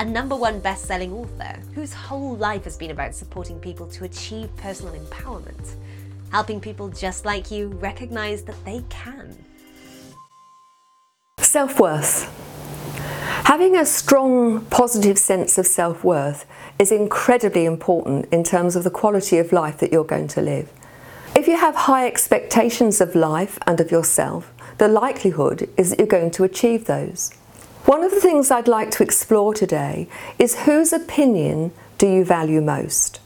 a number one best selling author whose whole life has been about supporting people to achieve personal empowerment, helping people just like you recognize that they can. Self worth. Having a strong, positive sense of self worth is incredibly important in terms of the quality of life that you're going to live. If you have high expectations of life and of yourself, the likelihood is that you're going to achieve those. One of the things I'd like to explore today is whose opinion do you value most?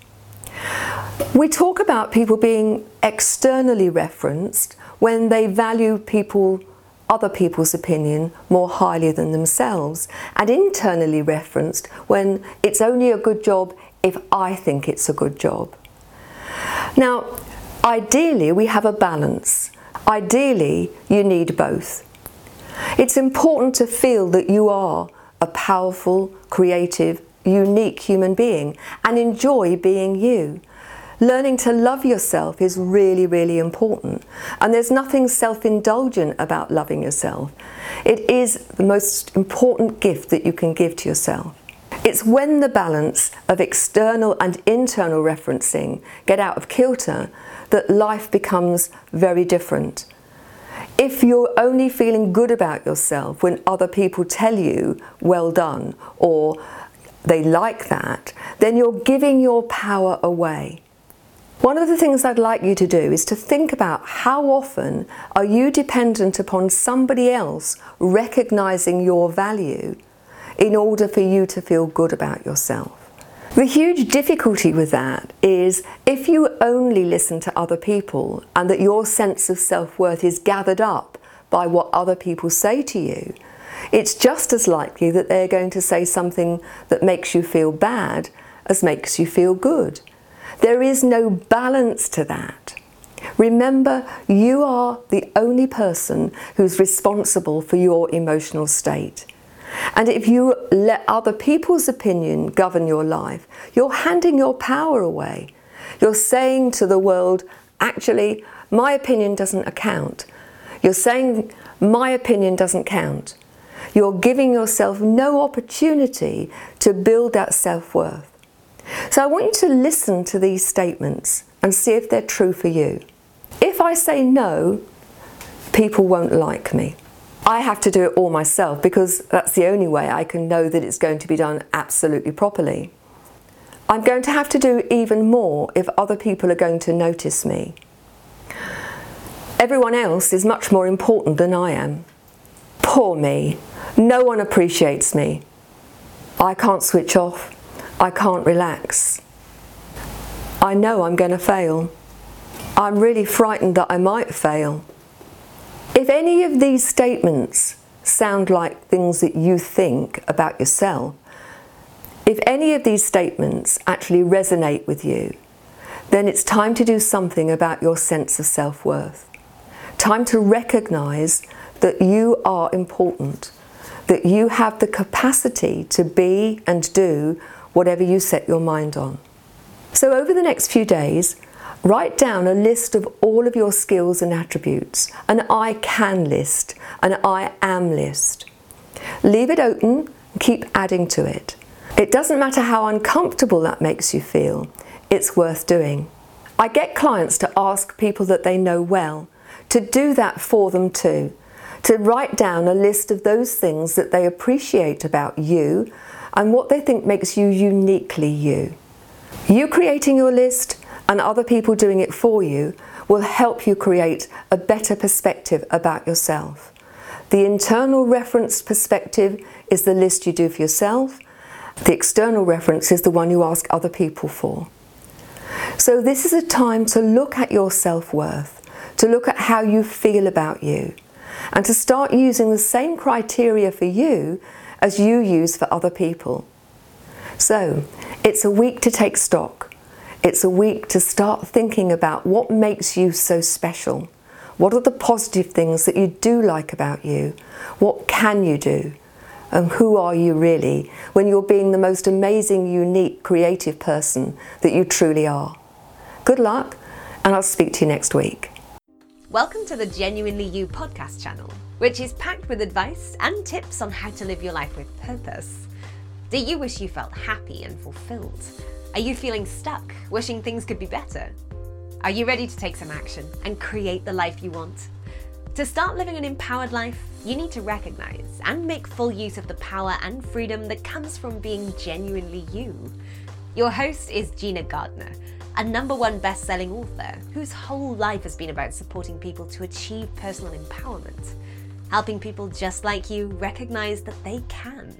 We talk about people being externally referenced when they value people other people's opinion more highly than themselves and internally referenced when it's only a good job if I think it's a good job. Now, ideally we have a balance. Ideally you need both. It's important to feel that you are a powerful, creative, unique human being and enjoy being you. Learning to love yourself is really, really important. And there's nothing self indulgent about loving yourself. It is the most important gift that you can give to yourself. It's when the balance of external and internal referencing get out of kilter that life becomes very different if you're only feeling good about yourself when other people tell you, well done, or they like that, then you're giving your power away. One of the things I'd like you to do is to think about how often are you dependent upon somebody else recognizing your value in order for you to feel good about yourself. The huge difficulty with that is if you only listen to other people and that your sense of self worth is gathered up by what other people say to you, it's just as likely that they're going to say something that makes you feel bad as makes you feel good. There is no balance to that. Remember, you are the only person who's responsible for your emotional state. And if you let other people's opinion govern your life, you're handing your power away. You're saying to the world, actually, my opinion doesn't account. You're saying, my opinion doesn't count. You're giving yourself no opportunity to build that self worth. So I want you to listen to these statements and see if they're true for you. If I say no, people won't like me. I have to do it all myself because that's the only way I can know that it's going to be done absolutely properly. I'm going to have to do even more if other people are going to notice me. Everyone else is much more important than I am. Poor me. No one appreciates me. I can't switch off. I can't relax. I know I'm going to fail. I'm really frightened that I might fail. If any of these statements sound like things that you think about yourself, if any of these statements actually resonate with you, then it's time to do something about your sense of self worth. Time to recognize that you are important, that you have the capacity to be and do whatever you set your mind on. So, over the next few days, Write down a list of all of your skills and attributes, an I can list, an I am list. Leave it open, keep adding to it. It doesn't matter how uncomfortable that makes you feel, it's worth doing. I get clients to ask people that they know well to do that for them too, to write down a list of those things that they appreciate about you and what they think makes you uniquely you. You creating your list and other people doing it for you will help you create a better perspective about yourself. The internal reference perspective is the list you do for yourself. The external reference is the one you ask other people for. So, this is a time to look at your self worth, to look at how you feel about you, and to start using the same criteria for you as you use for other people. So, it's a week to take stock It's a week to start thinking about what makes you so special. What are the positive things that you do like about you? What can you do? And who are you really when you're being the most amazing, unique, creative person that you truly are? Good luck, and I'll speak to you next week. Welcome to the Genuinely You podcast channel, which is packed with advice and tips on how to live your life with purpose. Do you wish you felt happy and fulfilled? Are you feeling stuck, wishing things could be better? Are you ready to take some action and create the life you want? To start living an empowered life, you need to recognize and make full use of the power and freedom that comes from being genuinely you. Your host is Gina Gardner, a number one best selling author whose whole life has been about supporting people to achieve personal empowerment, helping people just like you recognize that they can